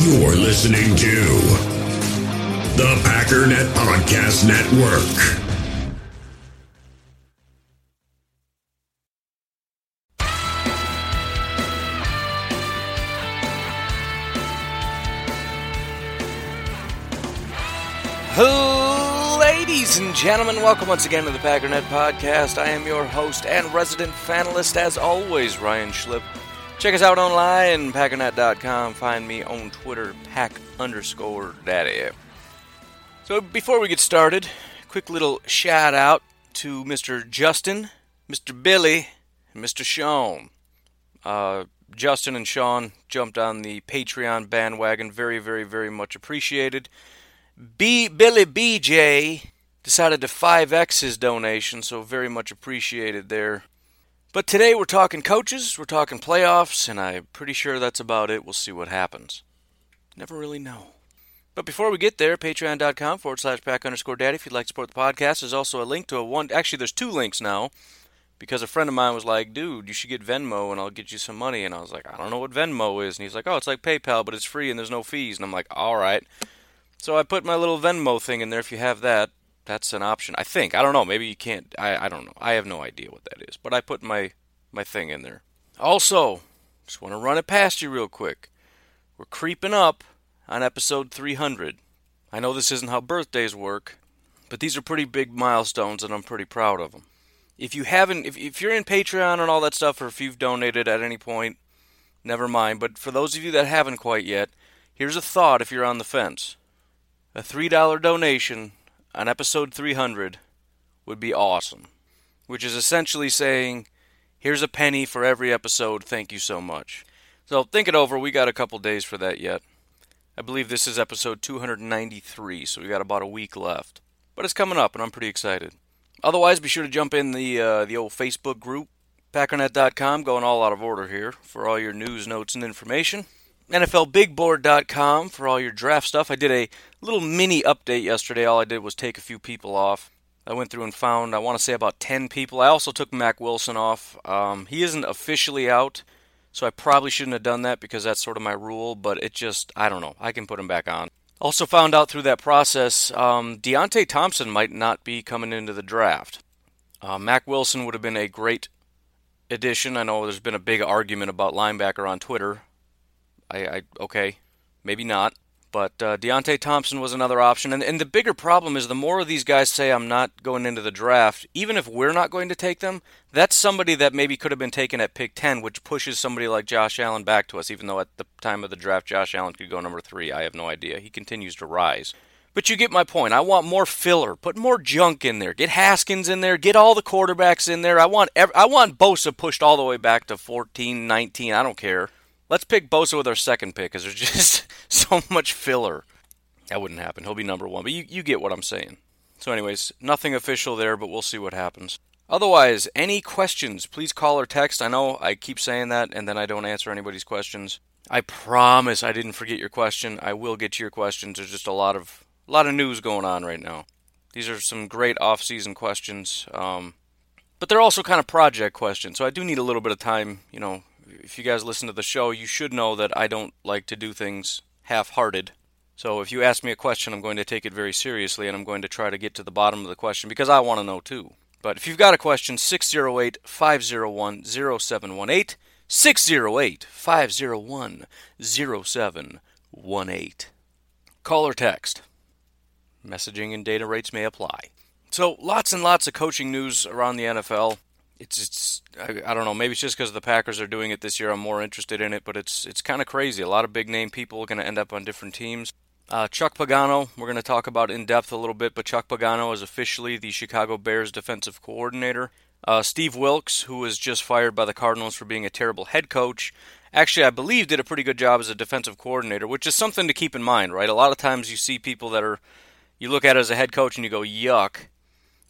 You're listening to the Packernet Podcast Network. Ladies and gentlemen, welcome once again to the Packernet Podcast. I am your host and resident fanalist, as always, Ryan Schlip. Check us out online, packernet.com. Find me on Twitter, pack underscore daddy. So before we get started, quick little shout out to Mr. Justin, Mr. Billy, and Mr. Sean. Uh, Justin and Sean jumped on the Patreon bandwagon. Very, very, very much appreciated. B Billy BJ decided to 5x his donation, so very much appreciated there. But today we're talking coaches, we're talking playoffs, and I'm pretty sure that's about it. We'll see what happens. Never really know. But before we get there, patreon.com forward slash pack underscore daddy if you'd like to support the podcast. There's also a link to a one. Actually, there's two links now because a friend of mine was like, dude, you should get Venmo and I'll get you some money. And I was like, I don't know what Venmo is. And he's like, oh, it's like PayPal, but it's free and there's no fees. And I'm like, all right. So I put my little Venmo thing in there. If you have that, that's an option. I think. I don't know. Maybe you can't. I, I don't know. I have no idea what that is. But I put my, my thing in there. Also, just want to run it past you real quick. We're creeping up on episode 300. I know this isn't how birthdays work, but these are pretty big milestones and I'm pretty proud of them. If you haven't, if, if you're in Patreon and all that stuff, or if you've donated at any point, never mind. But for those of you that haven't quite yet, here's a thought if you're on the fence. A $3 donation on episode 300 would be awesome. Which is essentially saying, here's a penny for every episode, thank you so much. So think it over, we got a couple days for that yet. I believe this is episode 293, so we got about a week left. But it's coming up, and I'm pretty excited. Otherwise, be sure to jump in the uh, the old Facebook group, Packernet.com, going all out of order here for all your news, notes, and information. NFLBigBoard.com for all your draft stuff. I did a little mini update yesterday. All I did was take a few people off. I went through and found, I want to say, about 10 people. I also took Mack Wilson off. Um, he isn't officially out, so I probably shouldn't have done that because that's sort of my rule, but it just, I don't know. I can put him back on. Also found out through that process, um, Deionte Thompson might not be coming into the draft. Uh, Mack Wilson would have been a great addition. I know there's been a big argument about linebacker on Twitter. I, I okay, maybe not. But uh, Deionte Thompson was another option. And, and the bigger problem is the more of these guys say, I'm not going into the draft, even if we're not going to take them, that's somebody that maybe could have been taken at pick 10, which pushes somebody like Josh Allen back to us, even though at the time of the draft, Josh Allen could go number three. I have no idea. He continues to rise. But you get my point. I want more filler. Put more junk in there. Get Haskins in there. Get all the quarterbacks in there. I want ev- I want Bosa pushed all the way back to 14, 19. I don't care. Let's pick Bosa with our second pick because there's just so much filler. That wouldn't happen. He'll be number one. But you, you get what I'm saying. So, anyways, nothing official there, but we'll see what happens. Otherwise, any questions, please call or text. I know I keep saying that and then I don't answer anybody's questions. I promise I didn't forget your question. I will get to your questions. There's just a lot of a lot of news going on right now. These are some great off-season questions, um, but they're also kind of project questions. So I do need a little bit of time, you know, if you guys listen to the show, you should know that I don't like to do things half hearted. So if you ask me a question, I'm going to take it very seriously and I'm going to try to get to the bottom of the question because I want to know too. But if you've got a question, 608 501 0718. 608 501 0718. Call or text. Messaging and data rates may apply. So, lots and lots of coaching news around the NFL it's it's I, I, don't know maybe it's just because the Packers are doing it this year I'm more interested in it but it's it's kind of crazy a lot of big name people are going to end up on different teams. Uh, Chuck Pagano we're going to talk about in depth a little bit but Chuck Pagano is officially the Chicago Bears defensive coordinator. Uh, Steve Wilks who was just fired by the Cardinals for being a terrible head coach actually I believe did a pretty good job as a defensive coordinator which is something to keep in mind right? A lot of times you see people that are you look at as a head coach and you go yuck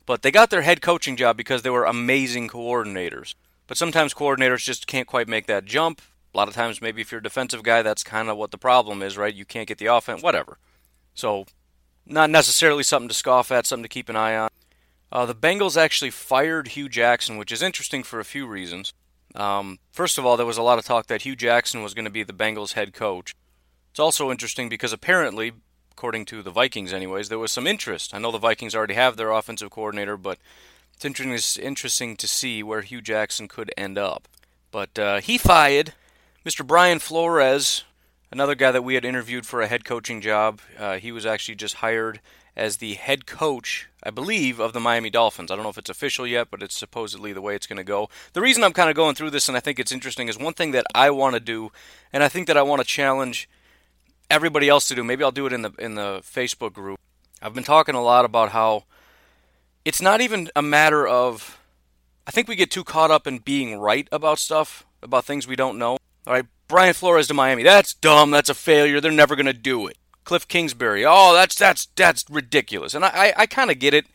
but they got their head coaching job because they were amazing coordinators. But sometimes coordinators just can't quite make that jump. A lot of times, maybe if you're a defensive guy, that's kind of what the problem is, right? You can't get the offense, whatever. So, not necessarily something to scoff at, something to keep an eye on. Uh, the Bengals actually fired Hue Jackson, which is interesting for a few reasons. Um, first of all, there was a lot of talk that Hue Jackson was going to be the Bengals head coach. It's also interesting because apparently, according to the Vikings, anyways, there was some interest. I know the Vikings already have their offensive coordinator, but it's interesting, it's interesting to see where Hue Jackson could end up. But uh, he fired Mr. Brian Flores, another guy that we had interviewed for a head coaching job. Uh, he was actually just hired as the head coach, I believe, of the Miami Dolphins. I don't know if it's official yet, but it's supposedly the way it's going to go. The reason I'm kind of going through this and I think it's interesting is one thing that I want to do, and I think that I want to challenge everybody else to do. Maybe I'll do it in the in the Facebook group. I've been talking a lot about how it's not even a matter of I think we get too caught up in being right about stuff, about things we don't know. All right, Brian Flores to Miami. That's dumb. That's a failure. They're never going to do it. Cliff Kingsbury. Oh, that's that's that's ridiculous. And I I, I kind of get it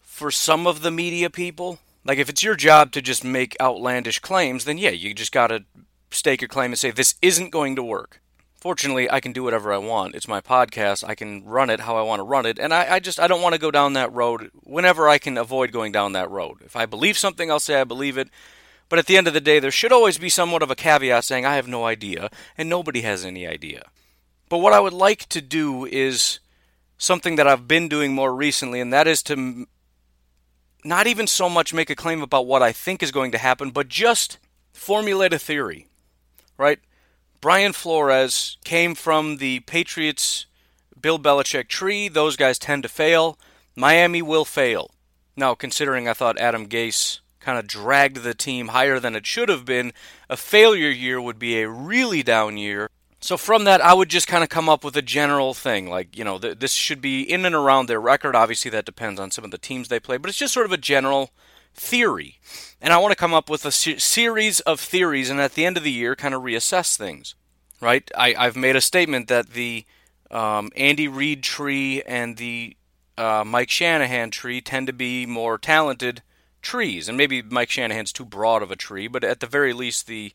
for some of the media people. Like if it's your job to just make outlandish claims, then yeah, you just got to stake a claim and say this isn't going to work. Fortunately, I can do whatever I want. It's my podcast. I can run it how I want to run it, and I, I just I don't want to go down that road whenever I can avoid going down that road. If I believe something, I'll say I believe it. But at the end of the day, there should always be somewhat of a caveat saying I have no idea, and nobody has any idea. But what I would like to do is something that I've been doing more recently, and that is to not even so much make a claim about what I think is going to happen, but just formulate a theory. Right? Brian Flores came from the Patriots Bill Belichick tree. Those guys tend to fail. Miami will fail. Now, considering I thought Adam Gase kind of dragged the team higher than it should have been, a failure year would be a really down year. So from that, I would just kind of come up with a general thing, like you know, th- this should be in and around their record. Obviously, that depends on some of the teams they play, but it's just sort of a general theory. And I want to come up with a se- series of theories, and at the end of the year, kind of reassess things. Right? I, have made a statement that the um, Andy Reid tree and the uh, Mike Shanahan tree tend to be more talented trees, and maybe Mike Shanahan's too broad of a tree, but at the very least, the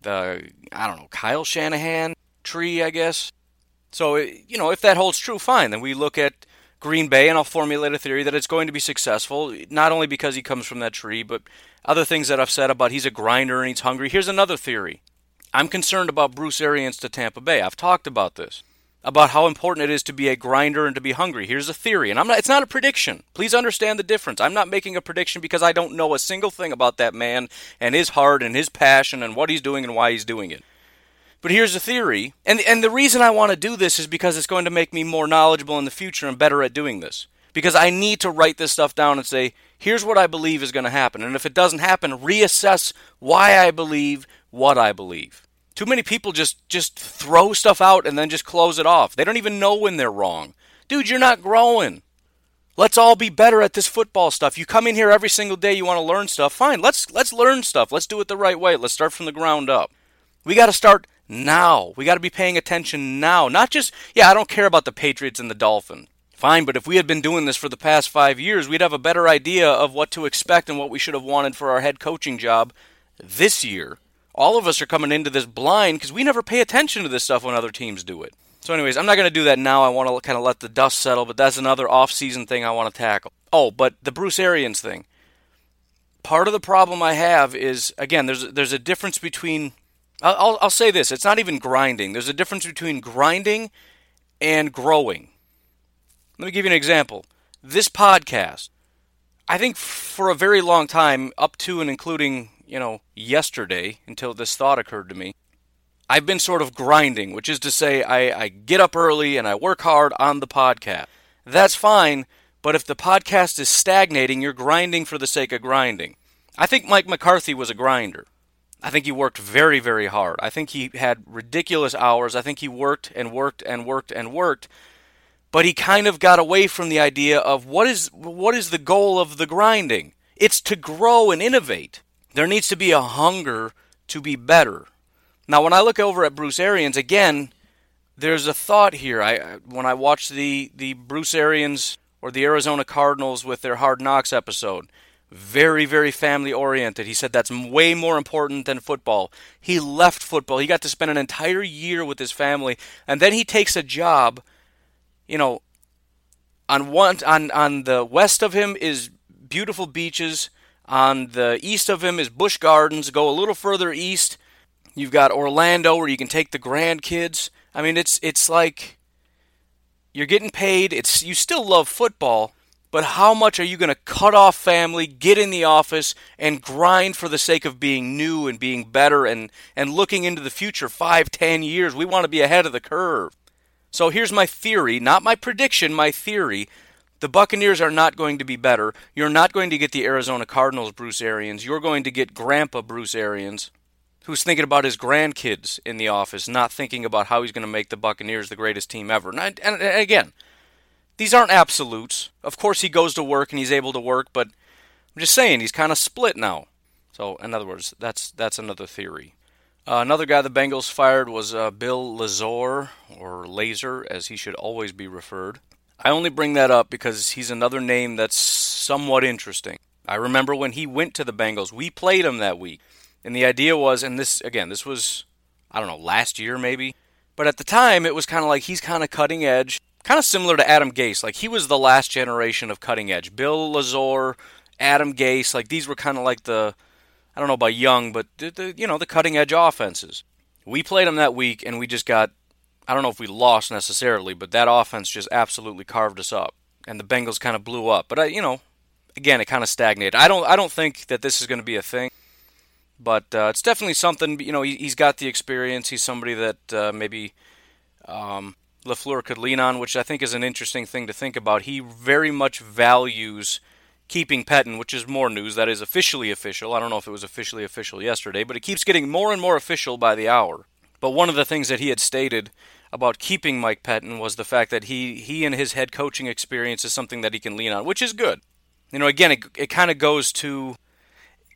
the I don't know Kyle Shanahan tree, I guess. So you know, if that holds true, fine. Then we look at Green Bay, and I'll formulate a theory that it's going to be successful, not only because he comes from that tree, but other things that I've said about he's a grinder and he's hungry. Here's another theory. I'm concerned about Bruce Arians to Tampa Bay. I've talked about this about how important it is to be a grinder and to be hungry. Here's a theory, and I'm not it's not a prediction. Please understand the difference. I'm not making a prediction because I don't know a single thing about that man and his heart and his passion and what he's doing and why he's doing it. But here's a theory, and and the reason I want to do this is because it's going to make me more knowledgeable in the future and better at doing this. Because I need to write this stuff down and say, here's what I believe is going to happen. And if it doesn't happen, reassess why I believe what I believe. Too many people just just throw stuff out and then just close it off. They don't even know when they're wrong. Dude, you're not growing. Let's all be better at this football stuff. You come in here every single day, you want to learn stuff. Fine, let's let's learn stuff. Let's do it the right way. Let's start from the ground up. We got to start now. We got to be paying attention now. Not just, yeah, I don't care about the Patriots and the Dolphins. Fine, but if we had been doing this for the past five years, we'd have a better idea of what to expect and what we should have wanted for our head coaching job this year all of us are coming into this blind because we never pay attention to this stuff when other teams do it. So, anyways, I'm not going to do that now. I want to kind of let the dust settle, but that's another off-season thing I want to tackle. Oh, but the Bruce Arians thing. Part of the problem I have is again, there's there's a difference between. I'll, I'll say this: it's not even grinding. There's a difference between grinding and growing. Let me give you an example. This podcast, I think for a very long time, up to and including you know, yesterday until this thought occurred to me. I've been sort of grinding, which is to say, I, I get up early and I work hard on the podcast. That's fine, but if the podcast is stagnating, you're grinding for the sake of grinding. I think Mike McCarthy was a grinder. I think he worked very, very hard. I think he had ridiculous hours. I think he worked and worked and worked and worked. But he kind of got away from the idea of what is what is the goal of the grinding? It's to grow and innovate. There needs to be a hunger to be better. Now, when I look over at Bruce Arians, again, there's a thought here. I when I watched the the Bruce Arians or the Arizona Cardinals with their Hard Knocks episode, very very family oriented. He said that's way more important than football. He left football. He got to spend an entire year with his family, and then he takes a job. You know, on one on on the west of him is beautiful beaches on the east of him is Busch Gardens. Go a little further east, you've got Orlando where you can take the grandkids. I mean, it's it's like you're getting paid. It's you still love football, but how much are you going to cut off family, get in the office, and grind for the sake of being new and being better and, and looking into the future five, ten years? We want to be ahead of the curve. So here's my theory, not my prediction, my theory. The Buccaneers are not going to be better. You're not going to get the Arizona Cardinals, Bruce Arians. You're going to get Grandpa Bruce Arians, who's thinking about his grandkids in the office, not thinking about how he's going to make the Buccaneers the greatest team ever. And, I, and again, these aren't absolutes. Of course, he goes to work and he's able to work, but I'm just saying he's kind of split now. So, in other words, that's that's another theory. Uh, another guy the Bengals fired was uh, Bill Lazor, or Laser, as he should always be referred. I only bring that up because he's another name that's somewhat interesting. I remember when he went to the Bengals, we played him that week. And the idea was, and this, again, this was, I don't know, last year maybe. But at the time, it was kind of like he's kind of cutting edge, kind of similar to Adam Gase. Like he was the last generation of cutting edge. Bill Lazor, Adam Gase, like these were kind of like the, I don't know about young, but the, the, you know, the cutting edge offenses. We played them that week and we just got I don't know if we lost necessarily, but that offense just absolutely carved us up, and the Bengals kind of blew up. But I, you know, again, it kind of stagnated. I don't, I don't think that this is going to be a thing, but uh, it's definitely something. You know, he, has got the experience. He's somebody that uh, maybe um, Lafleur could lean on, which I think is an interesting thing to think about. He very much values keeping Pettine, which is more news. That is officially official. I don't know if it was officially official yesterday, but it keeps getting more and more official by the hour. But one of the things that he had stated about keeping Mike Pettine was the fact that he he and his head coaching experience is something that he can lean on, which is good. You know, again, it, it kind of goes to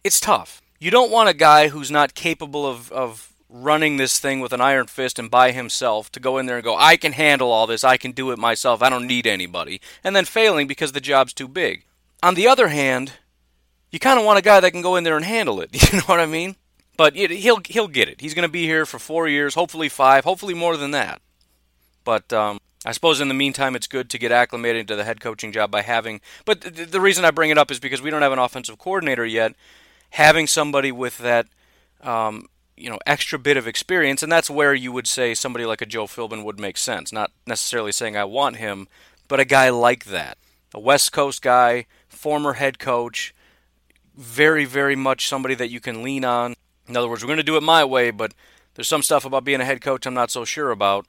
it's tough. You don't want a guy who's not capable of, of running this thing with an iron fist and by himself to go in there and go, I can handle all this, I can do it myself, I don't need anybody, and then failing because the job's too big. On the other hand, you kind of want a guy that can go in there and handle it. You know what I mean? But he'll he'll get it. He's going to be here for four years, hopefully five, hopefully more than that. But um, I suppose in the meantime, it's good to get acclimated to the head coaching job by having. But th- the reason I bring it up is because we don't have an offensive coordinator yet. Having somebody with that, um, you know, extra bit of experience, and that's where you would say somebody like a Joe Philbin would make sense. Not necessarily saying I want him, but a guy like that, a West Coast guy, former head coach, very, very much somebody that you can lean on. In other words, we're going to do it my way, but there's some stuff about being a head coach I'm not so sure about.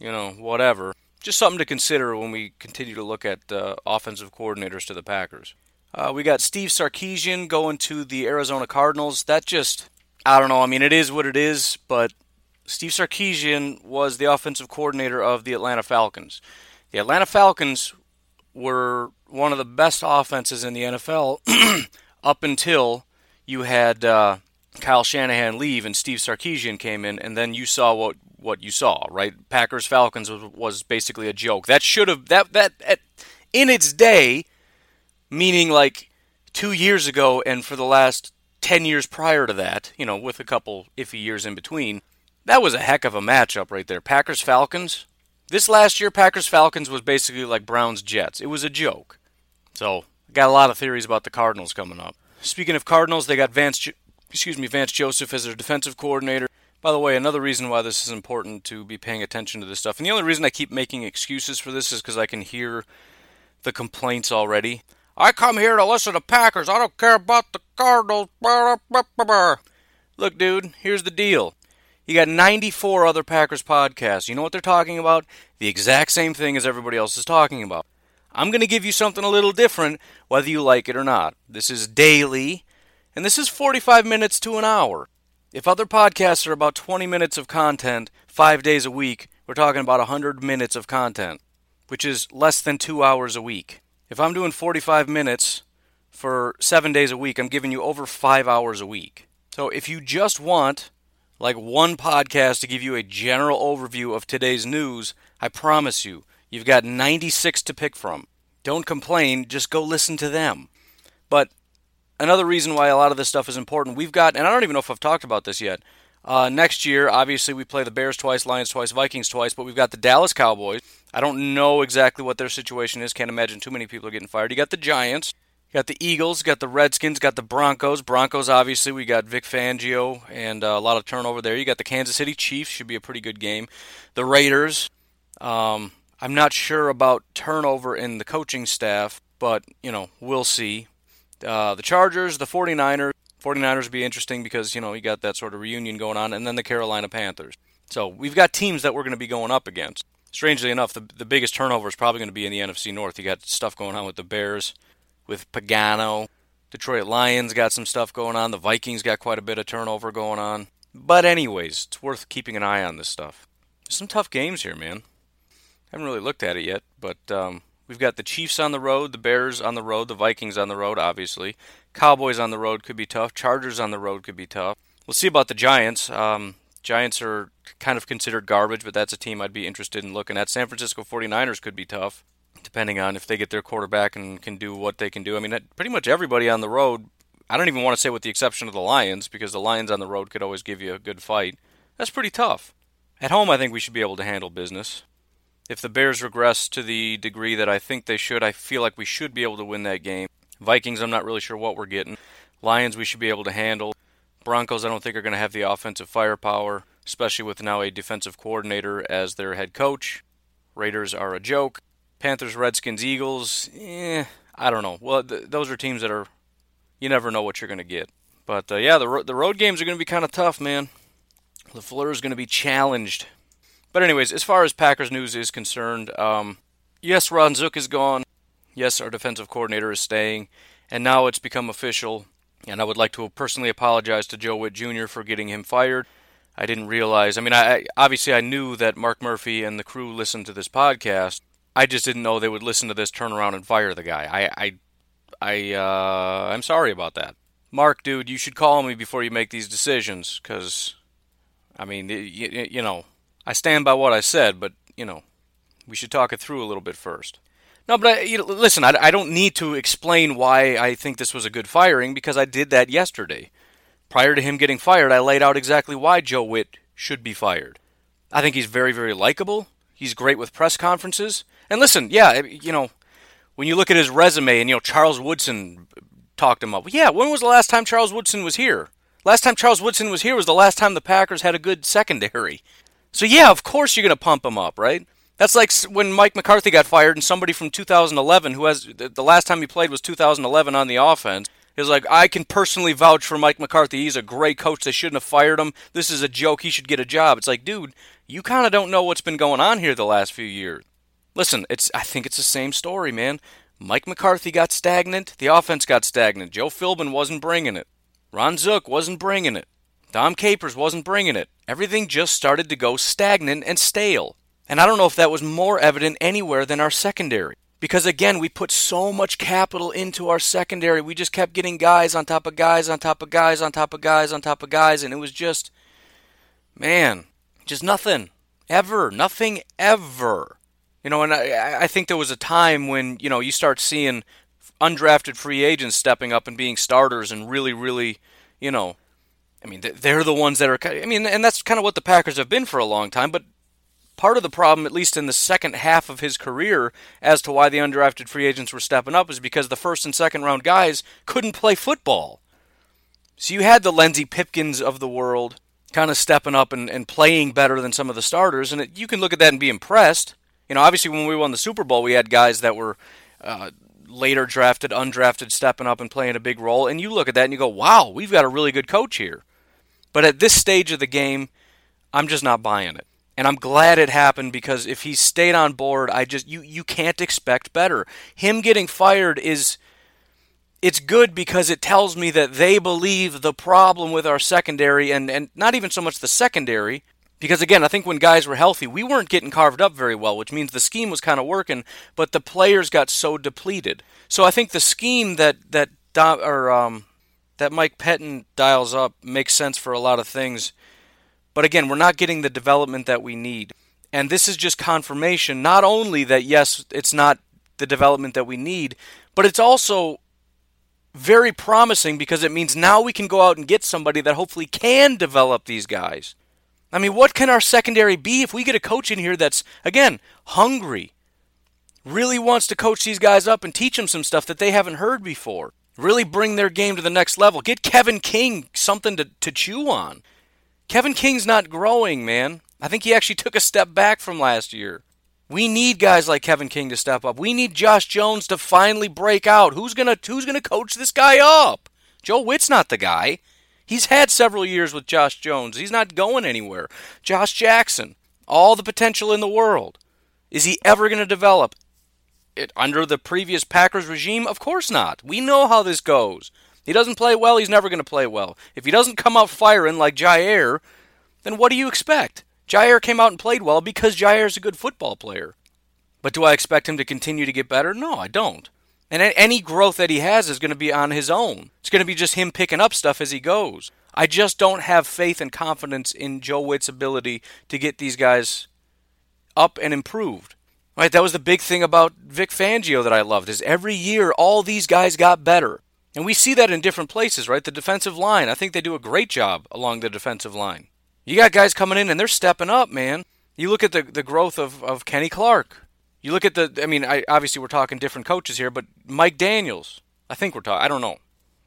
You know, whatever. Just something to consider when we continue to look at uh, offensive coordinators to the Packers. Uh, we got Steve Sarkisian going to the Arizona Cardinals. That just, I don't know. I mean, it is what it is, but Steve Sarkisian was the offensive coordinator of the Atlanta Falcons. The Atlanta Falcons were one of the best offenses in the NFL up until you had uh, Kyle Shanahan leave and Steve Sarkisian came in, and then you saw what what you saw, right? Packers Falcons was, was basically a joke. That should have that that at, in its day, meaning like two years ago, and for the last ten years prior to that, you know, with a couple iffy years in between, that was a heck of a matchup right there. Packers Falcons. This last year, Packers Falcons was basically like Browns Jets. It was a joke. So, got a lot of theories about the Cardinals coming up. Speaking of Cardinals, they got Vance excuse me, Vance Joseph as their defensive coordinator. By the way, another reason why this is important to be paying attention to this stuff, and the only reason I keep making excuses for this is because I can hear the complaints already. I come here to listen to Packers. I don't care about the Cardinals. Look, dude, here's the deal. You got 94 other Packers podcasts. You know what they're talking about? The exact same thing as everybody else is talking about. I'm going to give you something a little different, whether you like it or not. This is daily. And this is 45 minutes to an hour. If other podcasts are about 20 minutes of content five days a week, we're talking about 100 minutes of content, which is less than two hours a week. If I'm doing 45 minutes for seven days a week, I'm giving you over five hours a week. So if you just want like one podcast to give you a general overview of today's news, I promise you, you've got 96 to pick from. Don't complain, just go listen to them. But another reason why a lot of this stuff is important. We've got, and I don't even know if I've talked about this yet. Uh, next year, obviously, we play the Bears twice, Lions twice, Vikings twice, but we've got the Dallas Cowboys. I don't know exactly what their situation is. Can't imagine too many people are getting fired. You got the Giants, Got the Eagles, got the Redskins, got the Broncos. Broncos, obviously, we got Vic Fangio and uh, a lot of turnover there. You got the Kansas City Chiefs, should be a pretty good game. The Raiders, um, I'm not sure about turnover in the coaching staff, but, you know, we'll see. Uh, the Chargers, the 49ers. 49ers would be interesting because, you know, you got that sort of reunion going on. And then the Carolina Panthers. So we've got teams that we're going to be going up against. Strangely enough, the, the biggest turnover is probably going to be in the NFC North. You got stuff going on with the Bears, with Pagano. Detroit Lions got some stuff going on. The Vikings got quite a bit of turnover going on. But, anyways, it's worth keeping an eye on this stuff. Some tough games here, man. Haven't really looked at it yet, but um, we've got the Chiefs on the road, the Bears on the road, the Vikings on the road, obviously. Cowboys on the road could be tough. Chargers on the road could be tough. We'll see about the Giants. Um, Giants are kind of considered garbage, but that's a team I'd be interested in looking at. San Francisco 49ers could be tough, depending on if they get their quarterback and can do what they can do. I mean, pretty much everybody on the road, I don't even want to say with the exception of the Lions, because the Lions on the road could always give you a good fight. That's pretty tough. At home, I think we should be able to handle business. If the Bears regress to the degree that I think they should, I feel like we should be able to win that game. Vikings, I'm not really sure what we're getting. Lions, we should be able to handle. Broncos, I don't think are going to have the offensive firepower, especially with now a defensive coordinator as their head coach. Raiders are a joke. Panthers, Redskins, Eagles, eh, I don't know. Well, th- those are teams that are, you never know what you're going to get. But uh, yeah, the, ro- the road games are going to be kind of tough, man. LaFleur is going to be challenged. But anyways, as far as Packers news is concerned, um, yes, Ron Zook is gone. Yes, our defensive coordinator is staying. And now it's become official and I would like to personally apologize to Joe Whitt Jr. for getting him fired. I didn't realize. I mean, I obviously I knew that Mark Murphy and the crew listened to this podcast. I just didn't know they would listen to this, turn around, and fire the guy. I, I, I, uh, I'm sorry about that. Mark, dude, you should call me before you make these decisions, because, I mean, you, you know, I stand by what I said, but you know, we should talk it through a little bit first. No, but I, you know, listen, I, I don't need to explain why I think this was a good firing because I did that yesterday. Prior to him getting fired, I laid out exactly why Joe Whitt should be fired. I think he's very, very likable. He's great with press conferences. And listen, yeah, you know, when you look at his resume and, you know, Charles Woodson talked him up. Yeah, when was the last time Charles Woodson was here? Last time Charles Woodson was here was the last time the Packers had a good secondary. So, yeah, of course you're going to pump him up, right? That's like when Mike McCarthy got fired and somebody from 2011, who has the last time he played was 2011 on the offense, is like, I can personally vouch for Mike McCarthy. He's a great coach. They shouldn't have fired him. This is a joke. He should get a job. It's like, dude, you kind of don't know what's been going on here the last few years. Listen, it's I think it's the same story, man. Mike McCarthy got stagnant. The offense got stagnant. Joe Philbin wasn't bringing it. Ron Zook wasn't bringing it. Dom Capers wasn't bringing it. Everything just started to go stagnant and stale. And I don't know if that was more evident anywhere than our secondary. Because again, we put so much capital into our secondary. We just kept getting guys on top of guys on top of guys on top of guys on top of guys. And it was just, man, just nothing. Ever. Nothing ever. You know, and I, I think there was a time when, you know, you start seeing undrafted free agents stepping up and being starters and really, really, you know, I mean, they're the ones that are. I mean, and that's kind of what the Packers have been for a long time. But part of the problem, at least in the second half of his career, as to why the undrafted free agents were stepping up, is because the first and second round guys couldn't play football. So you had the Lenzy Pipkins of the world kind of stepping up and, and playing better than some of the starters, and it, you can look at that and be impressed. You know, obviously when we won the Super Bowl, we had guys that were uh, later drafted, undrafted, stepping up and playing a big role, and you look at that and you go, wow, we've got a really good coach here. But at this stage of the game, I'm just not buying it and I'm glad it happened because if he stayed on board, I just you you can't expect better. Him getting fired is it's good because it tells me that they believe the problem with our secondary and and not even so much the secondary because again, I think when guys were healthy, we weren't getting carved up very well, which means the scheme was kind of working, but the players got so depleted. So I think the scheme that that or um, that Mike Pettine dials up makes sense for a lot of things but again, we're not getting the development that we need. And this is just confirmation not only that, yes, it's not the development that we need, but it's also very promising because it means now we can go out and get somebody that hopefully can develop these guys. I mean, what can our secondary be if we get a coach in here that's, again, hungry, really wants to coach these guys up and teach them some stuff that they haven't heard before. Really bring their game to the next level. Get Kevin King something to, to chew on. Kevin King's not growing, man. I think he actually took a step back from last year. We need guys like Kevin King to step up. We need Josh Jones to finally break out. Who's gonna who's gonna coach this guy up? Joe Whitt's not the guy. He's had several years with Josh Jones. He's not going anywhere. Josh Jackson, all the potential in the world. Is he ever going to develop? It, under the previous Packers regime? Of course not. We know how this goes. He doesn't play well, he's never going to play well. If he doesn't come out firing like Jaire, then what do you expect? Jaire came out and played well because Jaire's a good football player. But do I expect him to continue to get better? No, I don't. And any growth that he has is going to be on his own. It's going to be just him picking up stuff as he goes. I just don't have faith and confidence in Joe Whitt's ability to get these guys up and improved. Right, that was the big thing about Vic Fangio that I loved is every year all these guys got better. And we see that in different places, right? The defensive line, I think they do a great job along the defensive line. You got guys coming in and they're stepping up, man. You look at the, the growth of, of Kenny Clark. You look at the, I mean, I, obviously we're talking different coaches here, but Mike Daniels. I think we're talking, I don't know.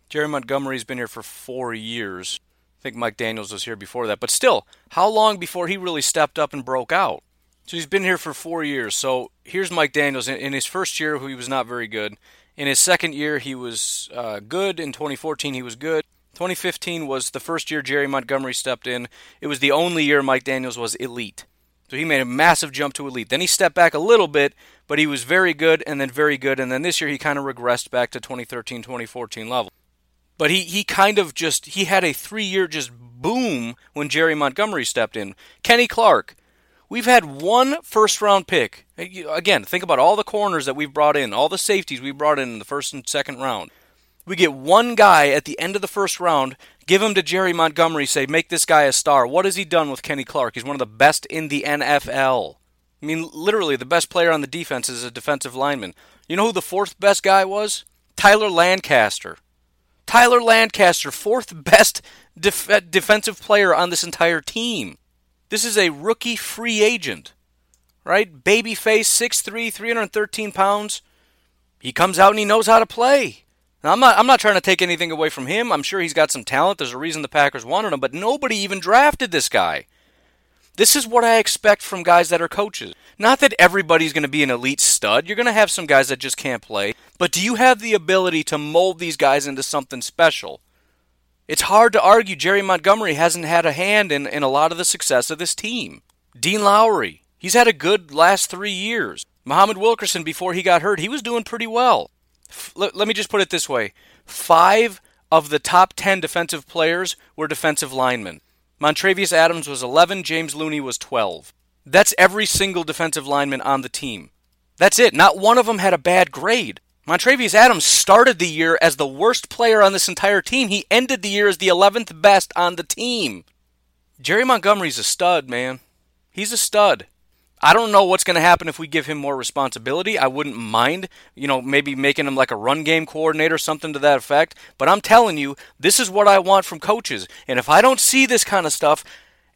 Jerry Montgomery's been here for four years. I think Mike Daniels was here before that. But still, how long before he really stepped up and broke out? So he's been here for four years. So here's Mike Daniels. In, his first year, he was not very good. In his second year, he was uh, good. In 2014, he was good. 2015 was the first year Jerry Montgomery stepped in. It was the only year Mike Daniels was elite. So he made a massive jump to elite. Then he stepped back a little bit, but he was very good and then very good. And then this year he kind of regressed back to 2013, 2014 level. But he, he kind of just, he had a three year just boom when Jerry Montgomery stepped in. Kenny Clark, We've had one first round pick. Again, think about all the corners that we've brought in, all the safeties we brought in in the first and second round. We get one guy at the end of the first round, give him to Jerry Montgomery, say, make this guy a star. What has he done with Kenny Clark? He's one of the best in the NFL. I mean, literally, the best player on the defense is a defensive lineman. You know who the fourth best guy was? Tyler Lancaster. Tyler Lancaster, fourth best def- uh, defensive player on this entire team. This is a rookie free agent, right? Babyface, 6'3", 313 pounds. He comes out and he knows how to play. Now, I'm not I'm not trying to take anything away from him. I'm sure he's got some talent. There's a reason the Packers wanted him, but nobody even drafted this guy. This is what I expect from guys that are coaches. Not that everybody's going to be an elite stud. You're going to have some guys that just can't play. But do you have the ability to mold these guys into something special? It's hard to argue Jerry Montgomery hasn't had a hand in, in a lot of the success of this team. Dean Lowry, he's had a good last three years. Muhammad Wilkerson, before he got hurt, he was doing pretty well. Let, me just put it this way five of the top 10 defensive players were defensive linemen. Montravius Adams was 11, James Looney was 12. That's every single defensive lineman on the team. That's it. Not one of them had a bad grade. Montravius Adams started the year as the worst player on this entire team. He ended the year as the 11th best on the team. Jerry Montgomery's a stud, man. He's a stud. I don't know what's going to happen if we give him more responsibility. I wouldn't mind, you know, maybe making him like a run game coordinator, something to that effect. But I'm telling you, this is what I want from coaches. And if I don't see this kind of stuff,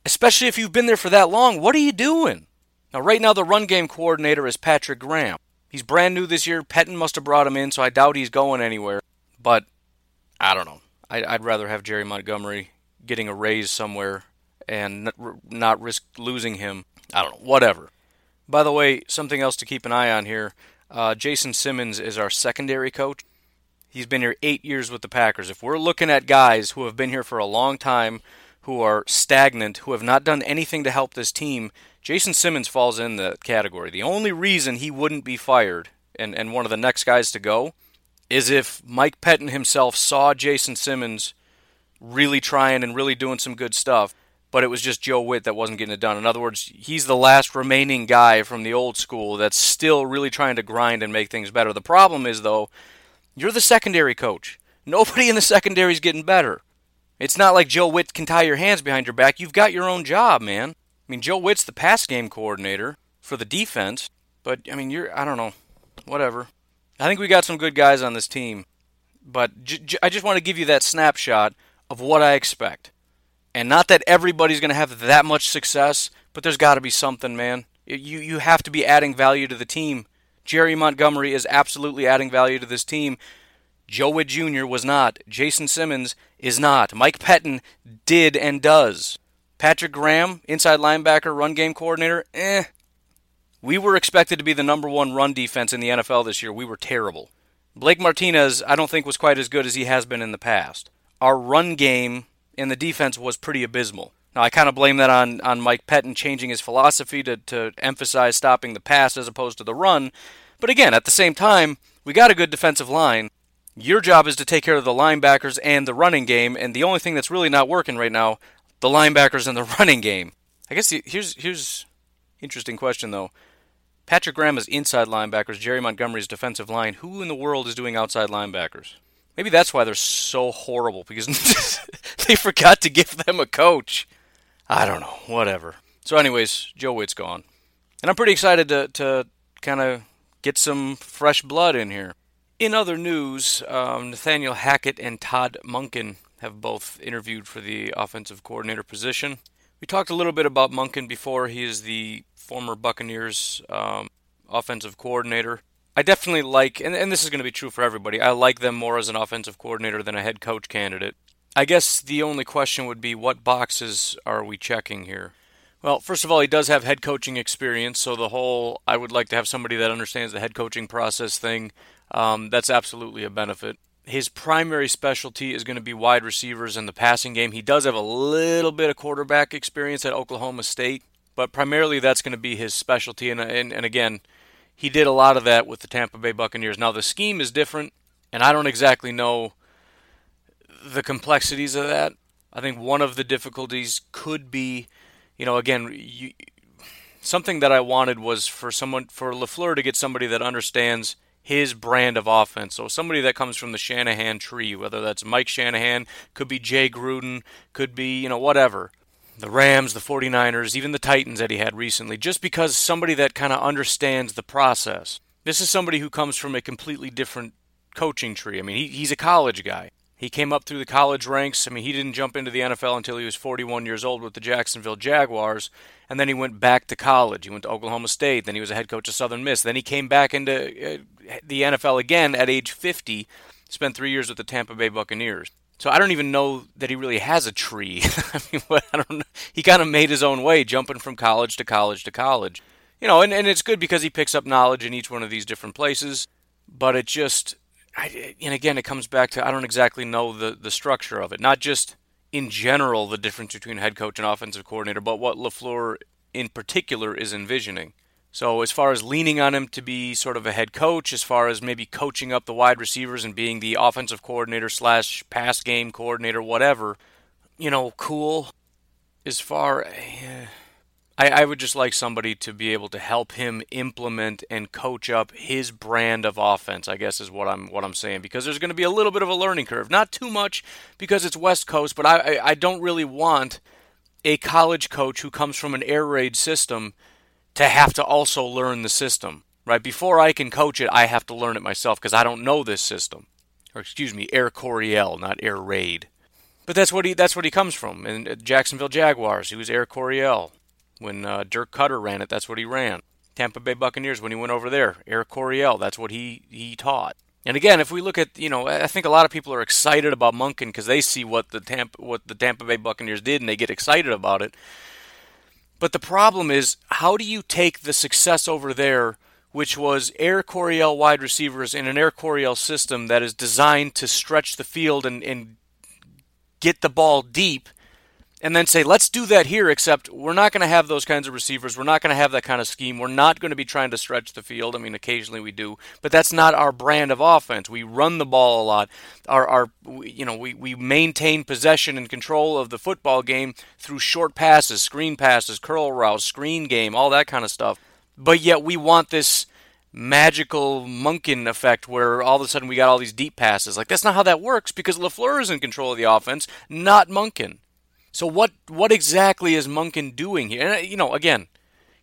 especially if you've been there for that long, what are you doing? Now, right now, the run game coordinator is Patrick Graham. He's brand new this year. Pettine must have brought him in, so I doubt he's going anywhere. But I don't know. I'd rather have Jerry Montgomery getting a raise somewhere and not risk losing him. I don't know. Whatever. By the way, something else to keep an eye on here. Uh, Jason Simmons is our secondary coach. He's been here eight years with the Packers. If we're looking at guys who have been here for a long time, who are stagnant, who have not done anything to help this team, Jason Simmons falls in the category. The only reason he wouldn't be fired and, and one of the next guys to go is if Mike Pettine himself saw Jason Simmons really trying and really doing some good stuff, but it was just Joe Whitt that wasn't getting it done. In other words, he's the last remaining guy from the old school that's still really trying to grind and make things better. The problem is, though, you're the secondary coach. Nobody in the secondary is getting better. It's not like Joe Whitt can tie your hands behind your back. You've got your own job, man. I mean, Joe Whitt's the pass game coordinator for the defense, but I mean, you're I don't know, whatever. I think we got some good guys on this team, but j- j- I just want to give you that snapshot of what I expect, and not that everybody's going to have that much success, but there's got to be something, man. You you have to be adding value to the team Jerry Montgomery is absolutely adding value to this team. Joe Whitt Jr. was not. Jason Simmons is not. Mike Pettine did and does. Patrick Graham, inside linebacker, run game coordinator, eh. We were expected to be the number one run defense in the NFL this year. We were terrible. Blake Martinez, I don't think, was quite as good as he has been in the past. Our run game in the defense was pretty abysmal. Now, I kind of blame that on, on Mike Pettine changing his philosophy to, to emphasize stopping the pass as opposed to the run. But again, at the same time, we got a good defensive line. Your job is to take care of the linebackers and the running game, and the only thing that's really not working right now, the linebackers and the running game. I guess here's here's interesting question though. Patrick Graham is inside linebackers, Jerry Montgomery's defensive line. Who in the world is doing outside linebackers? Maybe that's why they're so horrible because they forgot to give them a coach. I don't know, whatever. So, anyways, Joe Whitt's gone, and I'm pretty excited to to kind of get some fresh blood in here. In other news, um, Nathaniel Hackett and Todd Monken have both interviewed for the offensive coordinator position. We talked a little bit about Monken before. He is the former Buccaneers um, offensive coordinator. I definitely like, and, and this is going to be true for everybody, I like them more as an offensive coordinator than a head coach candidate. I guess the only question would be what boxes are we checking here? Well, first of all, he does have head coaching experience, so the whole I would like to have somebody that understands the head coaching process thing, um, that's absolutely a benefit. His primary specialty is going to be wide receivers and the passing game. He does have a little bit of quarterback experience at Oklahoma State, but primarily that's going to be his specialty. And, and, and again, he did a lot of that with the Tampa Bay Buccaneers. Now, the scheme is different, and I don't exactly know the complexities of that. I think one of the difficulties could be, you know, again, you, something that I wanted was for someone, for LaFleur to get somebody that understands his brand of offense. So somebody that comes from the Shanahan tree, whether that's Mike Shanahan, could be Jay Gruden, could be, you know, whatever the Rams, the 49ers, even the Titans that he had recently, just because somebody that kind of understands the process. This is somebody who comes from a completely different coaching tree. I mean, he, he's a college guy. He came up through the college ranks. I mean, he didn't jump into the NFL until he was 41 years old with the Jacksonville Jaguars, and then he went back to college. He went to Oklahoma State, then he was a head coach of Southern Miss. Then he came back into uh, the NFL again at age 50, spent three years with the Tampa Bay Buccaneers. So I don't even know that he really has a tree. I mean, I don't know. He kind of made his own way, jumping from college to college to college. You know, and, and it's good because he picks up knowledge in each one of these different places. But it just, I, and again, it comes back to I don't exactly know the, the structure of it. Not just in general the difference between head coach and offensive coordinator, but what LaFleur in particular is envisioning. So, as far as leaning on him to be sort of a head coach, as far as maybe coaching up the wide receivers and being the offensive coordinator slash pass game coordinator, whatever, you know, cool. As far, eh, I, I would just like somebody to be able to help him implement and coach up his brand of offense. I guess is what I'm what I'm saying because there's going to be a little bit of a learning curve, not too much because it's West Coast, but I, I, I don't really want a college coach who comes from an air raid system to have to also learn the system, right? Before I can coach it, I have to learn it myself because I don't know this system. Or excuse me, Air Coryell, not Air Raid. But that's what he that's what he comes from. In Jacksonville Jaguars, he was Air Coryell. When uh, Dirk Koetter ran it, that's what he ran. Tampa Bay Buccaneers, when he went over there, Air Coryell, that's what he he taught. And again, if we look at, you know, I think a lot of people are excited about Monken because they see what the Tampa what the Tampa Bay Buccaneers did and they get excited about it. But the problem is, how do you take the success over there, which was Air Coryell wide receivers in an Air Coryell system that is designed to stretch the field and, and get the ball deep, and then say, let's do that here, except we're not going to have those kinds of receivers. We're not going to have that kind of scheme. We're not going to be trying to stretch the field. I mean, occasionally we do, but that's not our brand of offense. We run the ball a lot. Our, our you know, we, we maintain possession and control of the football game through short passes, screen passes, curl routes, screen game, all that kind of stuff. But yet we want this magical Monken effect where all of a sudden we got all these deep passes. Like, that's not how that works because LaFleur is in control of the offense, not Monken. So what what exactly is Monken doing here? And uh, you know, again,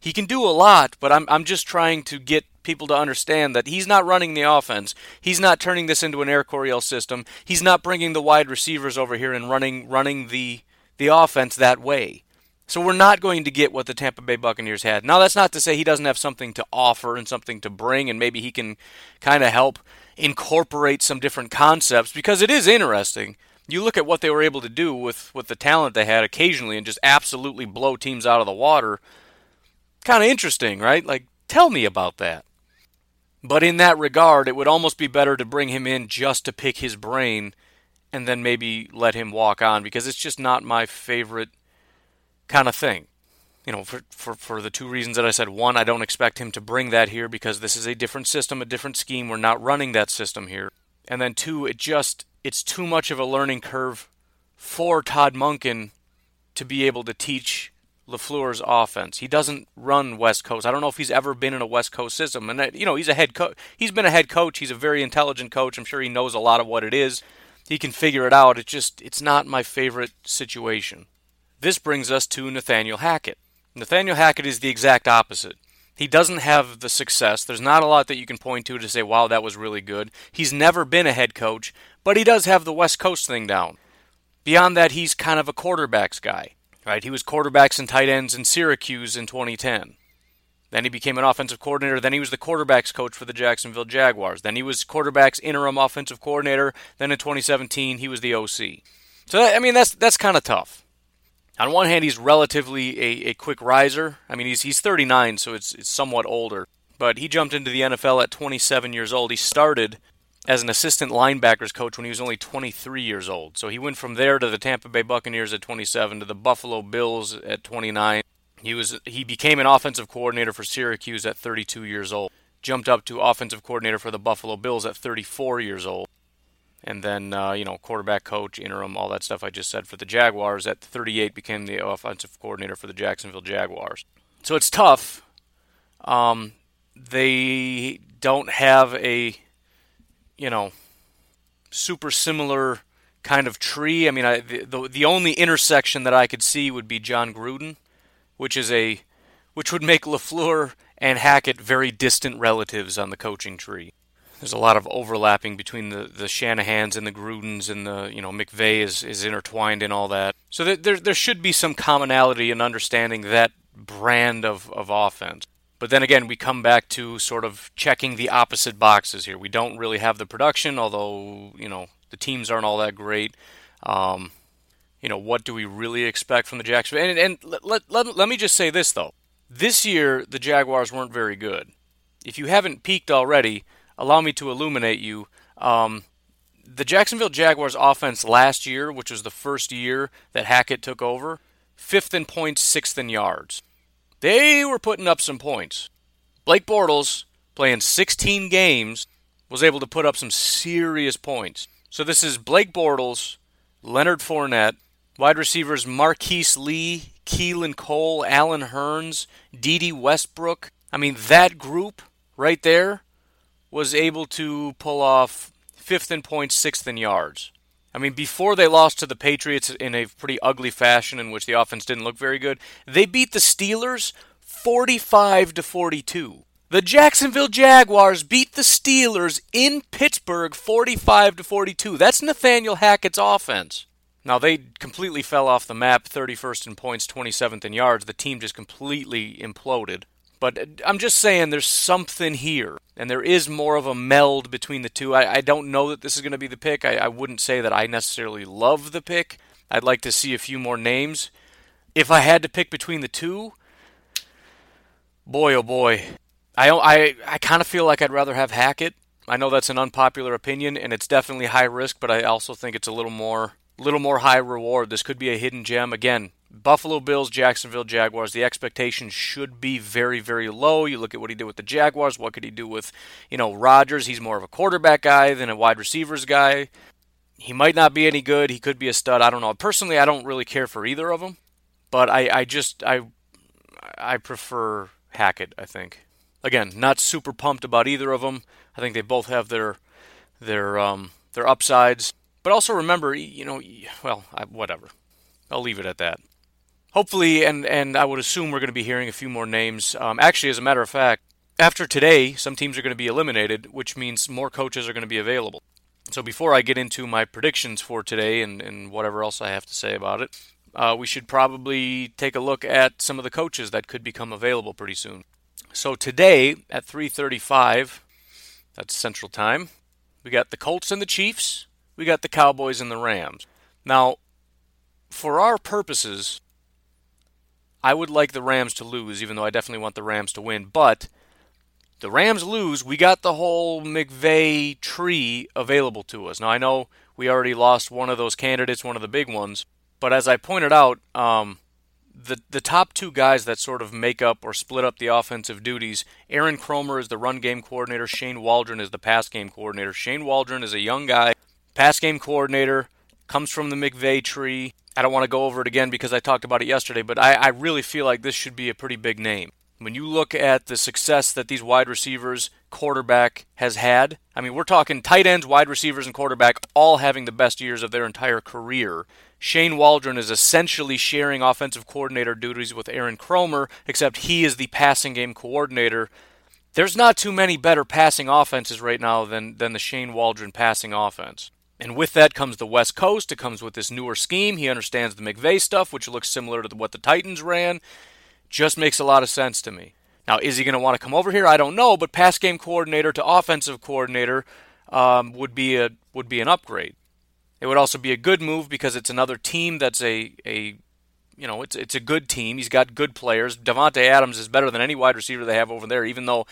he can do a lot, but I'm I'm just trying to get people to understand that he's not running the offense. He's not turning this into an Air Coryell system. He's not bringing the wide receivers over here and running running the the offense that way. So we're not going to get what the Tampa Bay Buccaneers had. Now that's not to say he doesn't have something to offer and something to bring and maybe he can kind of help incorporate some different concepts because it is interesting. You look at what they were able to do with with the talent they had occasionally and just absolutely blow teams out of the water. Kind of interesting, right? Like tell me about that. But in that regard, it would almost be better to bring him in just to pick his brain and then maybe let him walk on because it's just not my favorite kind of thing. You know, for, for, for the two reasons that I said. One, I don't expect him to bring that here because this is a different system, a different scheme. We're not running that system here. And then two, it just it's too much of a learning curve for Todd Monken to be able to teach LaFleur's offense. He doesn't run West Coast. I don't know if he's ever been in a West Coast system. And uh, you know, he's a head coach. He's been a head coach. He's a very intelligent coach. I'm sure he knows a lot of what it is. He can figure it out. It's just it's not my favorite situation. This brings us to Nathaniel Hackett. Nathaniel Hackett is the exact opposite. He doesn't have the success. There's not a lot that you can point to to say, wow, that was really good. He's never been a head coach, but he does have the West Coast thing down. Beyond that, he's kind of a quarterbacks guy. Right? He was quarterbacks and tight ends in Syracuse in 2010. Then he became an offensive coordinator. Then he was the quarterbacks coach for the Jacksonville Jaguars. Then he was quarterbacks interim offensive coordinator. Then in 2017, he was the OC. So I mean, that's that's kind of tough on one hand, he's relatively a, a quick riser. I mean, he's he's 39, so it's it's somewhat older. But he jumped into the NFL at 27 years old. He started as an assistant linebackers coach when he was only 23 years old. So he went from there to the Tampa Bay Buccaneers at 27 to the Buffalo Bills at 29. He was he became an offensive coordinator for Syracuse at 32 years old. Jumped up to offensive coordinator for the Buffalo Bills at 34 years old and then uh, you know quarterback coach, interim, all that stuff I just said for the Jaguars. At 38, became the offensive coordinator for the Jacksonville Jaguars. So it's tough. Um, they don't have a you know super similar kind of tree. I mean, I, the, the the only intersection that I could see would be Jon Gruden, which is a which would make LaFleur and Hackett very distant relatives on the coaching tree there's a lot of overlapping between the, the Shanahans and the Grudens and the you know McVay is, is intertwined in all that. So there there should be some commonality in understanding that brand of, of offense. But then again, we come back to sort of checking the opposite boxes here. We don't really have the production, although you know the teams aren't all that great. Um, you know what do we really expect from the Jacksonville? And, and let, let, let me just say this though: this year the Jaguars weren't very good. If you haven't peaked already, allow me to illuminate you. Um, the Jacksonville Jaguars offense last year, which was the first year that Hackett took over, fifth in points, sixth in yards. They were putting up some points. Blake Bortles, playing 16 games, was able to put up some serious points. So this is Blake Bortles, Leonard Fournette, wide receivers Marquise Lee, Keelan Cole, Allen Hurns, Dede Westbrook. I mean, that group right there was able to pull off fifth in points, sixth in yards. I mean, before they lost to the Patriots in a pretty ugly fashion in which the offense didn't look very good, they beat the Steelers 45 to 42. The Jacksonville Jaguars beat the Steelers in Pittsburgh 45 to 42. That's Nathaniel Hackett's offense. Now they completely fell off the map, 31st in points, 27th in yards. The team just completely imploded. But I'm just saying there's something here, and there is more of a meld between the two. I, I don't know that this is going to be the pick. I, I wouldn't say that I necessarily love the pick. I'd like to see a few more names. If I had to pick between the two, boy oh boy, I I I kind of feel like I'd rather have Hackett. I know that's an unpopular opinion, and it's definitely high risk, but I also think it's a little more little more high reward. This could be a hidden gem. Again, Buffalo Bills, Jacksonville Jaguars, the expectations should be very, very low. You look at what he did with the Jaguars. What could he do with, you know, Rodgers? He's more of a quarterback guy than a wide receivers guy. He might not be any good. He could be a stud. I don't know. Personally, I don't really care for either of them, but I, I just I I prefer Hackett. I think. Again, not super pumped about either of them. I think they both have their their um, their upsides, but also remember, you know, well, I, whatever. I'll leave it at that hopefully, and and I would assume we're going to be hearing a few more names. Um, actually, as a matter of fact, after today, some teams are going to be eliminated, which means more coaches are going to be available. So before I get into my predictions for today and, and whatever else I have to say about it, uh, we should probably take a look at some of the coaches that could become available pretty soon. So today at 3:35, that's Central Time, we got the Colts and the Chiefs. We got the Cowboys and the Rams. Now, for our purposes, I would like the Rams to lose, even though I definitely want the Rams to win. But the Rams lose, we got the whole McVay tree available to us. Now, I know we already lost one of those candidates, one of the big ones. But as I pointed out, um, the the top two guys that sort of make up or split up the offensive duties, Aaron Kromer is the run game coordinator, Shane Waldron is the pass game coordinator. Shane Waldron is a young guy, pass game coordinator, comes from the McVay tree. I don't want to go over it again because I talked about it yesterday, but I, I really feel like this should be a pretty big name. When you look at the success that these wide receivers, quarterback has had, I mean, we're talking tight ends, wide receivers, and quarterback all having the best years of their entire career. Shane Waldron is essentially sharing offensive coordinator duties with Aaron Kromer, except he is the passing game coordinator. There's not too many better passing offenses right now than, than the Shane Waldron passing offense. And with that comes the West Coast. It comes with this newer scheme. He understands the McVay stuff, which looks similar to what the Titans ran. Just makes a lot of sense to me. Now, is he going to want to come over here? I don't know, but pass game coordinator to offensive coordinator um, would be a would be an upgrade. It would also be a good move because it's another team that's a, a you know, it's it's a good team. He's got good players. Davante Adams is better than any wide receiver they have over there, even though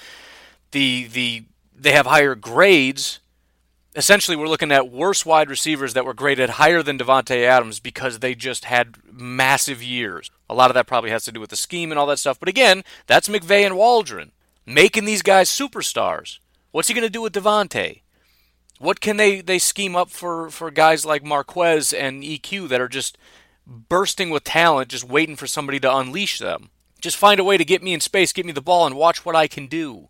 the the they have higher grades. Essentially, we're looking at worse wide receivers that were graded higher than Davante Adams because they just had massive years. A lot of that probably has to do with the scheme and all that stuff. But again, that's McVay and Waldron making these guys superstars. What's he going to do with Davante? What can they, they scheme up for, for guys like Marquez and EQ that are just bursting with talent, just waiting for somebody to unleash them? Just find a way to get me in space, get me the ball, and watch what I can do.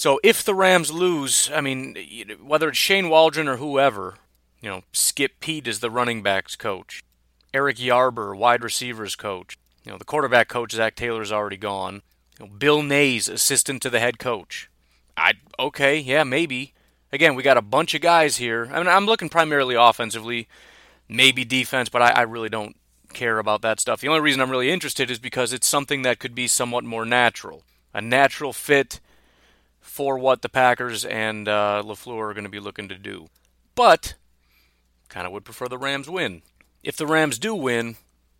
So if the Rams lose, I mean, whether it's Shane Waldron or whoever, you know, Skip Peete is the running backs coach, Eric Yarber, wide receivers coach, you know, the quarterback coach Zac Taylor's already gone. You know, Bill Nays, assistant to the head coach. I okay, yeah, maybe. Again, we got a bunch of guys here. I mean, I'm looking primarily offensively, maybe defense, but I, I really don't care about that stuff. The only reason I'm really interested is because it's something that could be somewhat more natural, a natural fit for what the Packers and uh, LaFleur are going to be looking to do. But kind of would prefer the Rams win. If the Rams do win,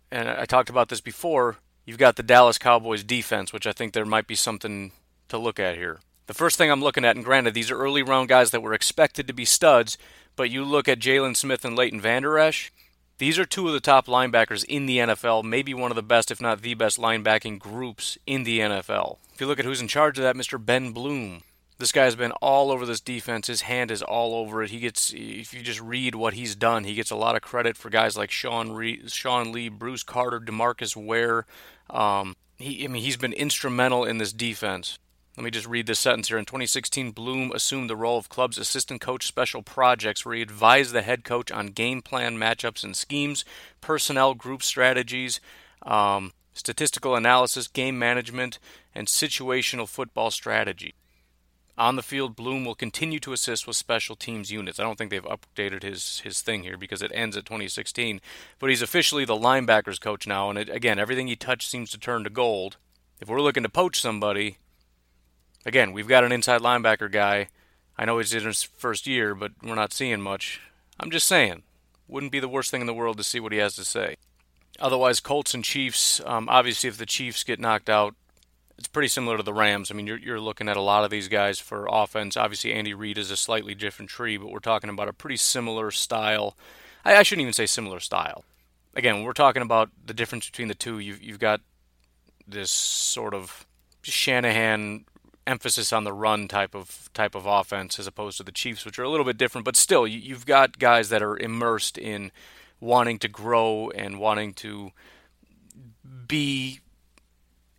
and I talked about this before, you've got the Dallas Cowboys defense, which I think there might be something to look at here. The first thing I'm looking at, and granted, these are early round guys that were expected to be studs, but you look at Jaylon Smith and Leighton Vander Esch, these are two of the top linebackers in the NFL, maybe one of the best, if not the best, linebacking groups in the NFL. If you look at who's in charge of that, Mr. Ben Bloom. This guy's been all over this defense. His hand is all over it. He gets, if you just read what he's done, he gets a lot of credit for guys like Sean, Sean Lee, Bruce Carter, Demarcus Ware. Um, he, I mean, he's been instrumental in this defense. Let me just read this sentence here. In 2016, Bloom assumed the role of club's assistant coach special projects, where he advised the head coach on game plan, matchups, and schemes, personnel group strategies, um, statistical analysis, game management, and situational football strategy. On the field, Bloom will continue to assist with special teams units. I don't think they've updated his his thing here because it ends at 2016, but he's officially the linebackers coach now. And it, again, everything he touched seems to turn to gold. If we're looking to poach somebody, Again, we've got an inside linebacker guy. I know he's in his first year, but we're not seeing much. I'm just saying, wouldn't be the worst thing in the world to see what he has to say. Otherwise, Colts and Chiefs. Um, obviously, if the Chiefs get knocked out, it's pretty similar to the Rams. I mean, you're you're looking at a lot of these guys for offense. Obviously, Andy Reid is a slightly different tree, but we're talking about a pretty similar style. I, I shouldn't even say similar style. Again, we're talking about the difference between the two. You've you've got this sort of Shanahan emphasis on the run type of type of offense as opposed to the Chiefs, which are a little bit different. But still, you've got guys that are immersed in wanting to grow and wanting to be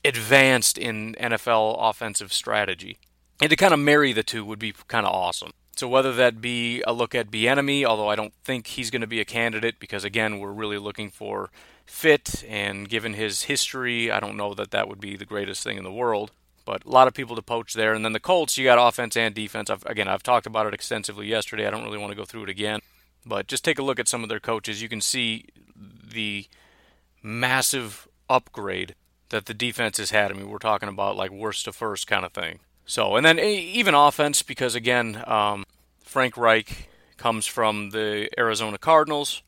advanced in NFL offensive strategy. And to kind of marry the two would be kind of awesome. So whether that be a look at Bieniemy, although I don't think he's going to be a candidate because again we're really looking for fit, and given his history, I don't know that that would be the greatest thing in the world. But a lot of people to poach there. And then the Colts, you got offense and defense. I've, again, I've talked about it extensively yesterday. I don't really want to go through it again. But just take a look at some of their coaches. You can see the massive upgrade that the defense has had. I mean, we're talking about like worst to first kind of thing. So, and then even offense, because again, um, Frank Reich comes from the Arizona Cardinals.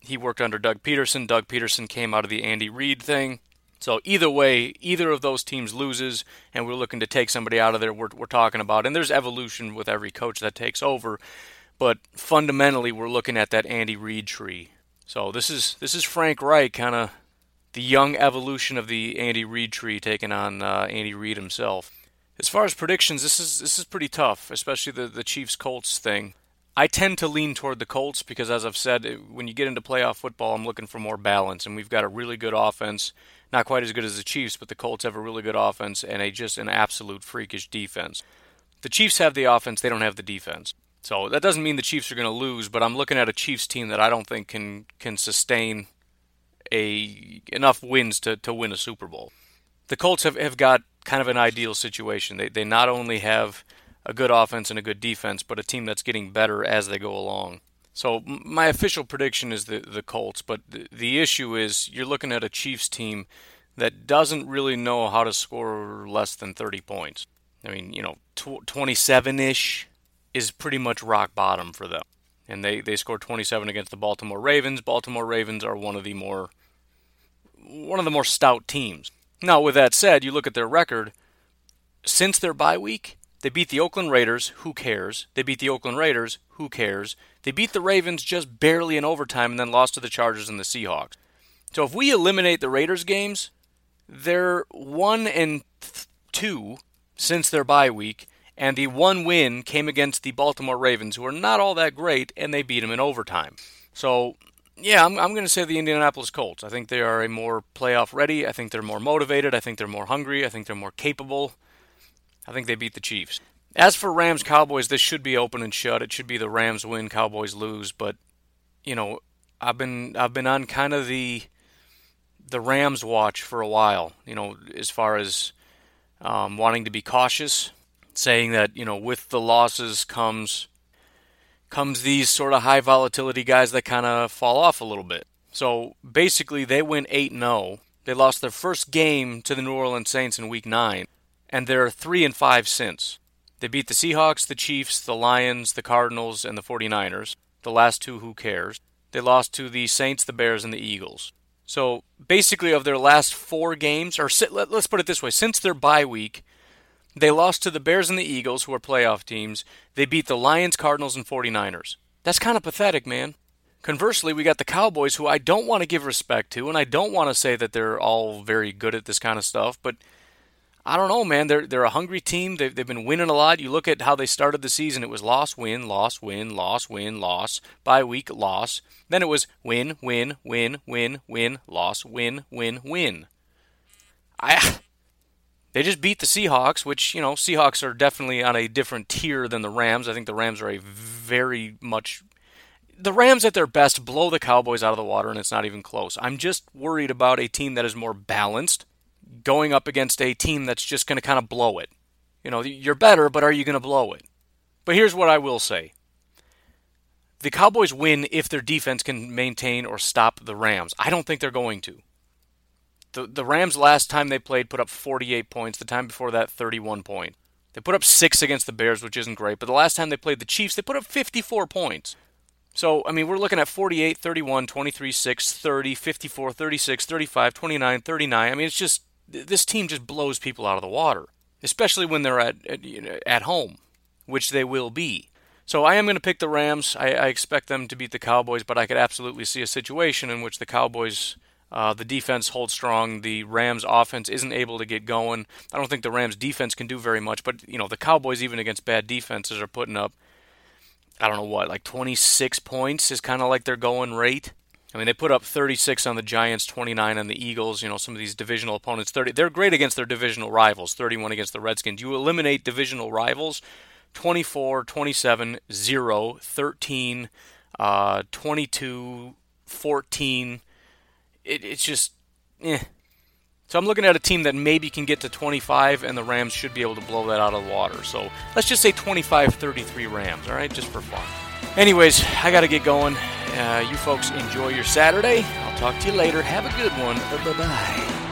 He worked under Doug Pederson. Doug Pederson came out of the Andy Reid thing. So either way, either of those teams loses, and we're looking to take somebody out of there. We're, we're talking about, and there's evolution with every coach that takes over, but fundamentally, we're looking at that Andy Reid tree. So this is this is Frank Reich, kind of the young evolution of the Andy Reid tree, taking on uh, Andy Reid himself. As far as predictions, this is this is pretty tough, especially the the Chiefs Colts thing. I tend to lean toward the Colts because, as I've said, when you get into playoff football, I'm looking for more balance, and we've got a really good offense. Not quite as good as the Chiefs, but the Colts have a really good offense and a just an absolute freakish defense. The Chiefs have the offense; they don't have the defense. So that doesn't mean the Chiefs are going to lose, but I'm looking at a Chiefs team that I don't think can can sustain a enough wins to, to win a Super Bowl. The Colts have, have got kind of an ideal situation. They they not only have a good offense and a good defense, but a team that's getting better as they go along. So my official prediction is the the Colts, but the, the issue is you're looking at a Chiefs team that doesn't really know how to score less than 30 points. I mean, you know, 27-ish is pretty much rock bottom for them. And they, they scored 27 against the Baltimore Ravens. Baltimore Ravens are one of the more one of the more stout teams. Now, with that said, you look at their record since their bye week, they beat the Oakland Raiders, who cares? They beat the Oakland Raiders, who cares? They beat the Ravens just barely in overtime and then lost to the Chargers and the Seahawks. So if we eliminate the Raiders games, they're 1 and 2 since their bye week, and the one win came against the Baltimore Ravens, who are not all that great, and they beat them in overtime. So, yeah, I'm, I'm going to say the Indianapolis Colts. I think they are a more playoff ready. I think they're more motivated. I think they're more hungry. I think they're more capable. I think they beat the Chiefs. As for Rams Cowboys, this should be open and shut. It should be the Rams win, Cowboys lose. But you know, I've been I've been on kind of the the Rams watch for a while. You know, as far as um, wanting to be cautious, saying that you know with the losses comes comes these sort of high volatility guys that kind of fall off a little bit. So basically, they went eight 0 They lost their first game to the New Orleans Saints in Week Nine and they're 3 and 5 since. They beat the Seahawks, the Chiefs, the Lions, the Cardinals, and the 49ers. The last two, who cares? They lost to the Saints, the Bears, and the Eagles. So basically, of their last four games, or let's put it this way since their bye week, they lost to the Bears and the Eagles, who are playoff teams. They beat the Lions, Cardinals, and 49ers. That's kind of pathetic, man. Conversely, we got the Cowboys, who I don't want to give respect to, and I don't want to say that they're all very good at this kind of stuff, but I don't know, man. They're they're a hungry team. They've, they've been winning a lot. You look at how they started the season. It was loss, win, loss, win, loss, win, loss. By week, loss. Then it was win, win, win, win, win, loss, win, win, win. I they just beat the Seahawks, which you know Seahawks are definitely on a different tier than the Rams. I think the Rams are a very much the Rams at their best blow the Cowboys out of the water, and it's not even close. I'm just worried about a team that is more balanced going up against a team that's just going to kind of blow it. You know, you're better, but are you going to blow it? But here's what I will say the Cowboys win if their defense can maintain or stop the Rams. I don't think they're going to. The, the Rams last time they played put up 48 points, the time before that 31 points. They put up 6 against the Bears, which isn't great, but the last time they played the Chiefs, they put up 54 points. So, I mean, we're looking at 48, 31, 23, 6, 30, 54, 36, 35, 29, 39. I mean, it's just this team just blows people out of the water, especially when they're at at, you know, at home, which they will be. So I am going to pick the Rams. I, I, expect them to beat the Cowboys, but I could absolutely see a situation in which the Cowboys, uh, the defense holds strong, the Rams offense isn't able to get going. I don't think the Rams defense can do very much, but you know the Cowboys even against bad defenses are putting up. I don't know what, like 26 points is kind of like their going rate. I mean, they put up 36 on the Giants, 29 on the Eagles. You know, some of these divisional opponents, 30. They're great against their divisional rivals, 31 against the Redskins. You eliminate divisional rivals, 24, 27, 0, 13, uh, 22, 14. It, it's just, eh. So I'm looking at a team that maybe can get to 25, and the Rams should be able to blow that out of the water. So let's just say 25 33 Rams, all right, just for fun. Anyways, I got to get going. Uh, you folks enjoy your Saturday. I'll talk to you later. Have a good one. Bye bye.